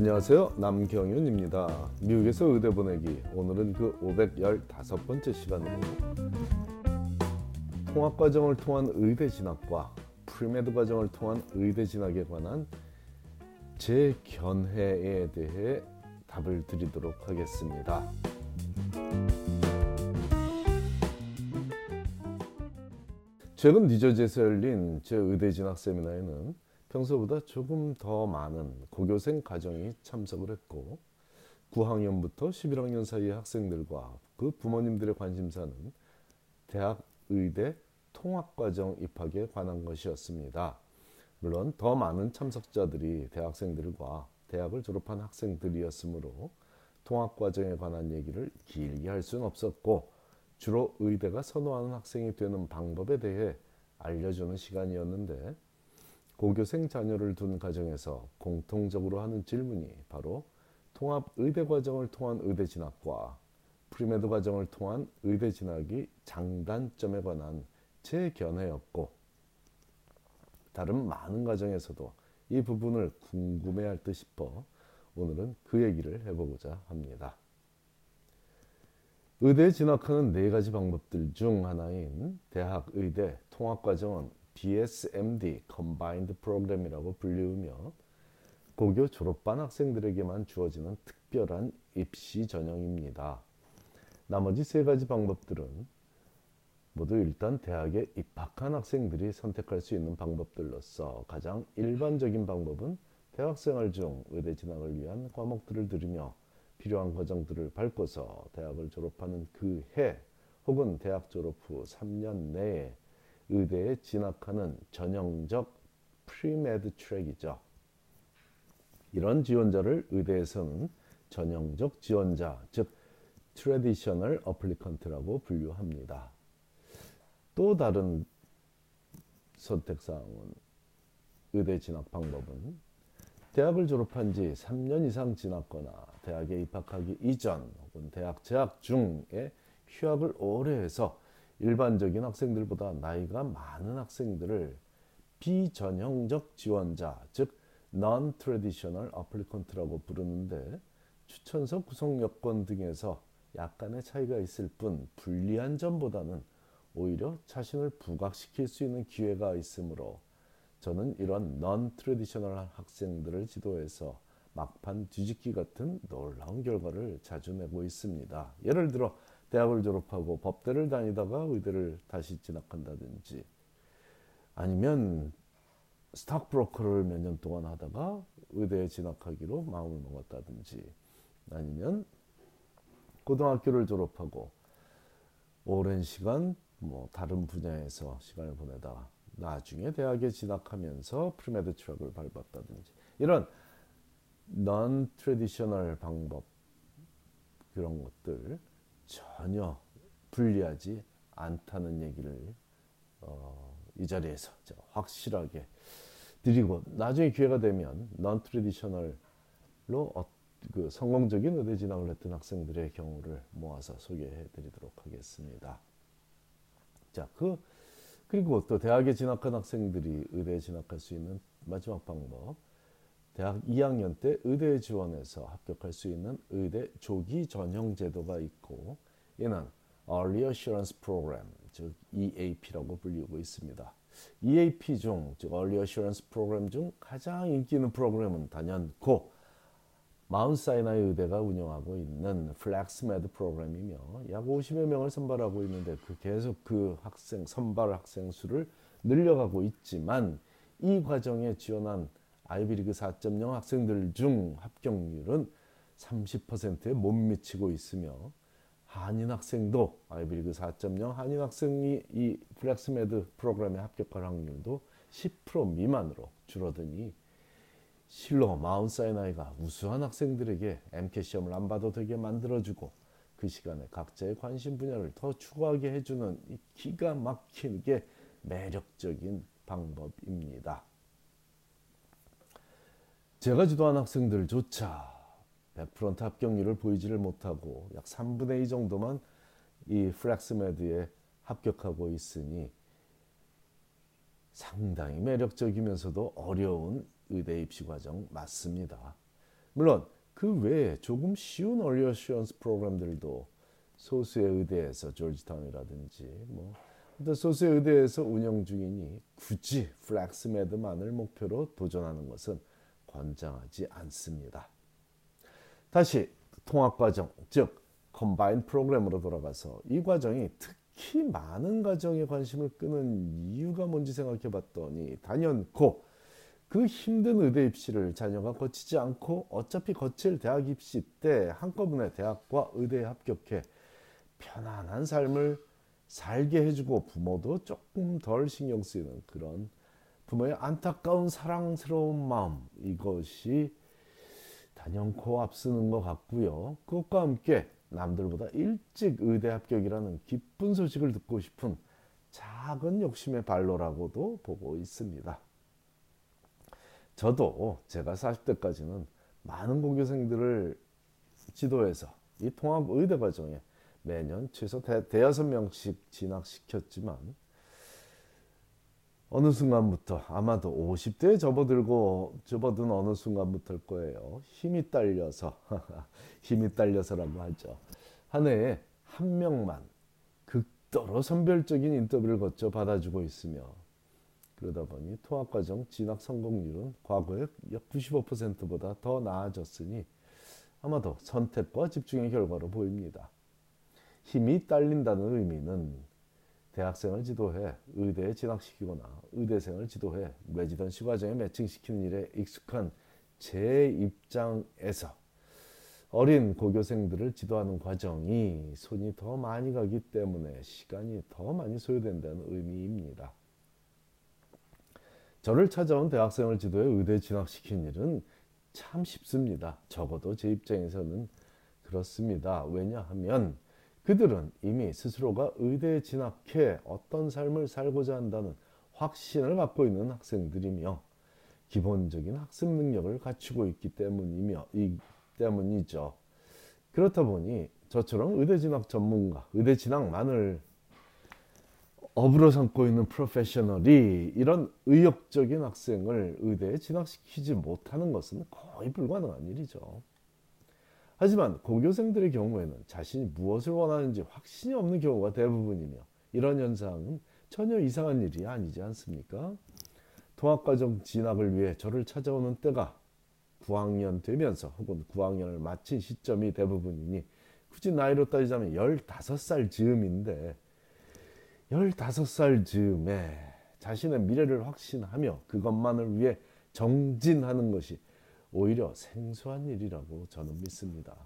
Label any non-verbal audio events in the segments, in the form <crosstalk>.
안녕하세요. 남경윤입니다. 미국에서 의대 보내기. 오늘은 그 515번째 시간으로 통합 과정을 통한 의대 진학과 Pre-Med 과정을 통한 의대 진학에 관한 제 견해에 대해 답을 드리도록 하겠습니다. 최근 뉴저지에서 열린 제 의대 진학 세미나에는 평소보다 조금 더 많은 고교생 가정이 참석을 했고 9학년부터 11학년 사이의 학생들과 그 부모님들의 관심사는 대학 의대 통합과정 입학에 관한 것이었습니다. 물론 더 많은 참석자들이 대학생들과 대학을 졸업한 학생들이었으므로 통합과정에 관한 얘기를 길게 할 수는 없었고 주로 의대가 선호하는 학생이 되는 방법에 대해 알려주는 시간이었는데 고교생 자녀를 둔 가정에서 공통적으로 하는 질문이 바로 통합 의대 과정을 통한 의대 진학과 Pre-Med 과정을 통한 의대 진학의 장단점에 관한 제 견해였고 다른 많은 가정에서도 이 부분을 궁금해할 듯 싶어 오늘은 그 얘기를 해보고자 합니다. 의대에 진학하는 네 가지 방법들 중 하나인 대학 의대 통합 과정은 BS/MD (Combined Program이라고 불리우며 고교 졸업반 학생들에게만 주어지는 특별한 입시 전형입니다. 나머지 세 가지 방법들은 모두 일단 대학에 입학한 학생들이 선택할 수 있는 방법들로서 가장 일반적인 방법은 대학생활 중 의대 진학을 위한 과목들을 들으며 필요한 과정들을 밟고서 대학을 졸업하는 그 해 혹은 대학 졸업 후 3년 내에 의대에 진학하는 전형적 Pre-Med track이죠. 이런 지원자를 의대에서는 전형적 지원자, 즉 traditional applicant라고 분류합니다. 또 다른 선택사항은 의대 진학 방법은 대학을 졸업한 지 3년 이상 지났거나 대학에 입학하기 이전 혹은 대학 재학 중에 휴학을 오래 해서 일반적인 학생들보다 나이가 많은 학생들을 비전형적 지원자, 즉 non-traditional applicant라고 부르는데 추천서 구성 여건 등에서 약간의 차이가 있을 뿐 불리한 점보다는 오히려 자신을 부각시킬 수 있는 기회가 있으므로 저는 이런 non-traditional 학생들을 지도해서 막판 뒤집기 같은 놀라운 결과를 자주 내고 있습니다. 예를 들어 대학을 졸업하고 법대를 다니다가 의대를 다시 진학한다든지 아니면 stock broker를 몇 년 동안 하다가 의대에 진학하기로 마음을 먹었다든지 아니면 고등학교를 졸업하고 오랜 시간 뭐 다른 분야에서 시간을 보내다가 나중에 대학에 진학하면서 Pre-Med track을 밟았다든지 이런 non-traditional 방법 그런 것들 전혀 불리하지 않다는 얘기를 어, 이 자리에서 확실하게 드리고 나중에 기회가 되면 넌 트레디셔널로 어, 그 성공적인 의대 진학을 했던 학생들의 경우를 모아서 소개해 드리도록 하겠습니다. 자, 그 그리고 또 대학에 진학한 학생들이 의대에 진학할 수 있는 마지막 방법. 대학 2학년 때 의대 지원해서 합격할 수 있는 의대 조기 전형 제도가 있고 이는 Early Assurance Program, 즉 EAP라고 불리고 있습니다. EAP 중, 즉 Early Assurance Program 중 가장 인기 있는 프로그램은 단연코 마운트 사이나이 의대가 운영하고 있는 FlexMed 프로그램이며 약 50여 명을 선발하고 있는데 그 계속 그 학생 선발 학생 수를 늘려가고 있지만 이 과정에 지원한 아이비리그 4.0 학생들 중 합격률은 30%에 못 미치고 있으며 한인 학생도 아이비리그 4.0 한인 학생이 이 FlexMed 프로그램에 합격할 확률도 10% 미만으로 줄어드니 실로 마운트 사이나이가 우수한 학생들에게 MCAT 시험을 안 봐도 되게 만들어주고 그 시간에 각자의 관심 분야를 더 추구하게 해주는 이 기가 막히게 매력적인 방법입니다. 제가 지도한 학생들조차 100% 합격률을 보이지를 못하고 약 3분의 2 정도만 이 FlexMed에 합격하고 있으니 상당히 매력적이면서도 어려운 의대 입시 과정 맞습니다. 물론 그 외에 조금 쉬운 Early Assurance Program들도 소수의 의대에서 조지타운이라든지 뭐 소수의 의대에서 운영 중이니 굳이 FlexMed만을 목표로 도전하는 것은 권장하지 않습니다. 다시 통합 과정, 즉 Combined Program으로 돌아가서 이 과정이 특히 많은 가정의 관심을 끄는 이유가 뭔지 생각해 봤더니 단연코 그 힘든 의대 입시를 자녀가 거치지 않고 어차피 거칠 대학 입시 때 한꺼번에 대학과 의대에 합격해 편안한 삶을 살게 해주고 부모도 조금 덜 신경 쓰이는 그런 부모의 안타까운 사랑스러운 마음 이것이 단연코 앞서는 것 같고요. 그것과 함께 남들보다 일찍 의대 합격이라는 기쁜 소식을 듣고 싶은 작은 욕심의 발로라고도 보고 있습니다. 저도 제가 40대까지는 많은 고교생들을 지도해서 이 통합 의대 과정에 매년 최소 대, 대여섯 명씩 진학시켰지만 어느 순간부터 아마도 50대에 접어들고 접어든 어느 순간부터일 거예요. 힘이 딸려서 <laughs> 힘이 딸려서라고 하죠. 한 해에 한 명만 극도로 선별적인 인터뷰를 거쳐 받아주고 있으며 그러다 보니 통합과정 진학 성공률은 과거의 약 95%보다 더 나아졌으니 아마도 선택과 집중의 결과로 보입니다. 힘이 딸린다는 의미는 대학생을 지도해 의대에 진학시키거나 의대생을 지도해 레지던 시 과정에 매칭시키는 일에 익숙한 제 입장에서 어린 고교생들을 지도하는 과정이 손이 더 많이 가기 때문에 시간이 더 많이 소요된다는 의미입니다. 저를 찾아온 대학생을 지도해 의대 진학시킨 일은 참 쉽습니다. 적어도 제 입장에서는 그렇습니다. 왜냐하면 그들은 이미 스스로가 의대에 진학해 어떤 삶을 살고자 한다는 확신을 갖고 있는 학생들이며 기본적인 학습 능력을 갖추고 있기 때문이며 이 때문이죠. 그렇다 보니 저처럼 의대 진학 전문가, 의대 진학만을 업으로 삼고 있는 프로페셔널이 이런 의욕적인 학생을 의대에 진학시키지 못하는 것은 거의 불가능한 일이죠. 하지만 고교생들의 경우에는 자신이 무엇을 원하는지 확신이 없는 경우가 대부분이며 이런 현상은 전혀 이상한 일이 아니지 않습니까? 통합과정 진학을 위해 저를 찾아오는 때가 9학년 되면서 혹은 9학년을 마친 시점이 대부분이니 굳이 나이로 따지자면 15살 즈음인데 15살 즈음에 자신의 미래를 확신하며 그것만을 위해 정진하는 것이 오히려 생소한 일이라고 저는 믿습니다.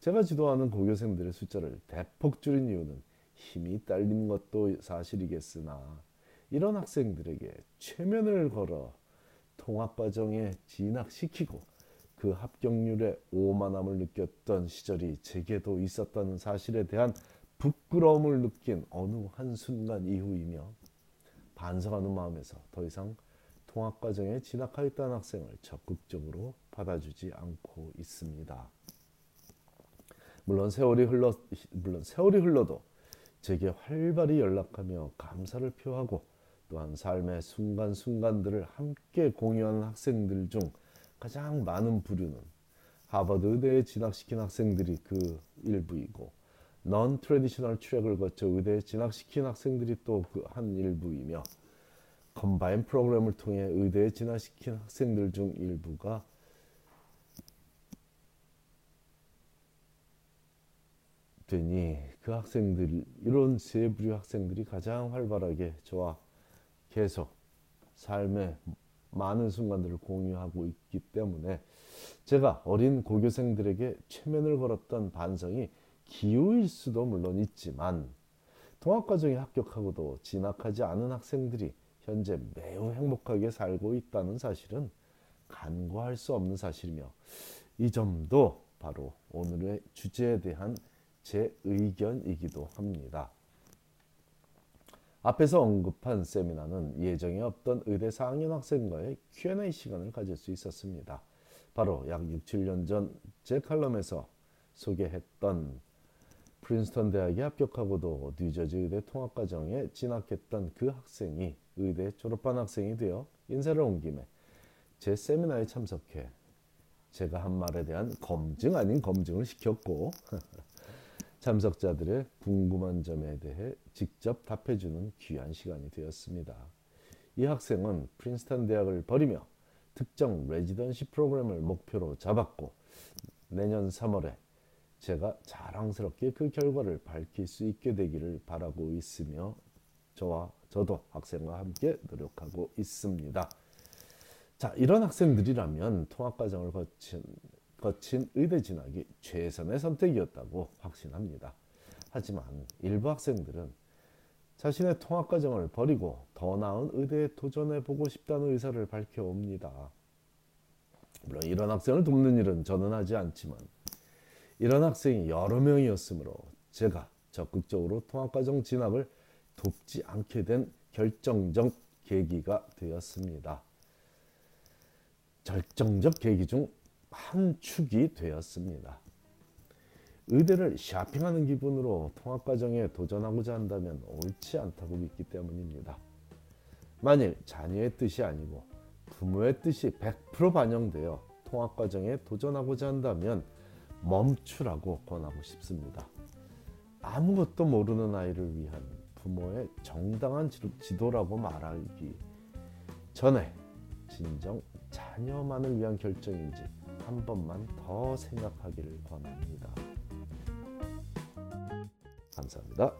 제가 지도하는 고교생들의 숫자를 대폭 줄인 이유는 힘이 딸린 것도 사실이겠으나 이런 학생들에게 최면을 걸어 통합과정에 진학시키고 그 합격률에 오만함을 느꼈던 시절이 제게도 있었다는 사실에 대한 부끄러움을 느낀 어느 한순간 이후이며 반성하는 마음에서 더 이상 통합과정에 진학하였다는 학생을 적극적으로 받아주지 않고 있습니다. 물론 세월이 흘러 물론 세월이 흘러도 제게 활발히 연락하며 감사를 표하고 또한 삶의 순간순간들을 함께 공유하는 학생들 중 가장 많은 부류는 하버드 의대에 진학시킨 학생들이 그 일부이고 non-traditional track을 거쳐 의대에 진학시킨 학생들이 또 그 한 일부이며 Combined Program을 통해 의대에 진학시킨 학생들 중 일부가 되니 그 학생들 이런 세 부류 학생들이 가장 활발하게 저와 계속 삶의 많은 순간들을 공유하고 있기 때문에 제가 어린 고교생들에게 최면을 걸었던 반성이 기우일 수도 물론 있지만 통합과정에 합격하고도 진학하지 않은 학생들이 현재 매우 행복하게 살고 있다는 사실은 간과할 수 없는 사실이며 이 점도 바로 오늘의 주제에 대한 제 의견이기도 합니다. 앞에서 언급한 세미나는 예정에 없던 의대 4학년 학생과의 Q&A 시간을 가질 수 있었습니다. 바로 약 6, 7년 전 제 칼럼에서 소개했던 프린스턴 대학에 합격하고도 뉴저지 의대 통합 과정에 진학했던 그 학생이 의대 졸업한 학생이 되어 인사를 온 김에 제 세미나에 참석해 제가 한 말에 대한 검증 아닌 검증을 시켰고 <laughs> 참석자들의 궁금한 점에 대해 직접 답해주는 귀한 시간이 되었습니다. 이 학생은 프린스턴 대학을 버리며 특정 레지던시 프로그램을 목표로 잡았고 내년 3월에 제가 자랑스럽게 그 결과를 밝힐 수 있게 되기를 바라고 있으며 저와 저도 학생과 함께 노력하고 있습니다. 자, 이런 학생들이라면 통합과정을 거친, 거친 의대 진학이 최선의 선택이었다고 확신합니다. 하지만 일부 학생들은 자신의 통합과정을 버리고 더 나은 의대에 도전해보고 싶다는 의사를 밝혀옵니다. 물론 이런 학생을 돕는 일은 저는 하지 않지만 이런 학생이 여러 명이었으므로 제가 적극적으로 통합과정 진학을 돕지 않게 된 결정적 계기가 되었습니다. 결정적 계기 중 한 축이 되었습니다. 의대를 쇼핑하는 기분으로 통합과정에 도전하고자 한다면 옳지 않다고 믿기 때문입니다. 만일 자녀의 뜻이 아니고 부모의 뜻이 100% 반영되어 통합과정에 도전하고자 한다면 멈추라고 권하고 싶습니다. 아무것도 모르는 아이를 위한 부모의 정당한 지도라고 말하기 전에 진정 자녀만을 위한 결정인지 한 번만 더 생각하기를 권합니다. 감사합니다.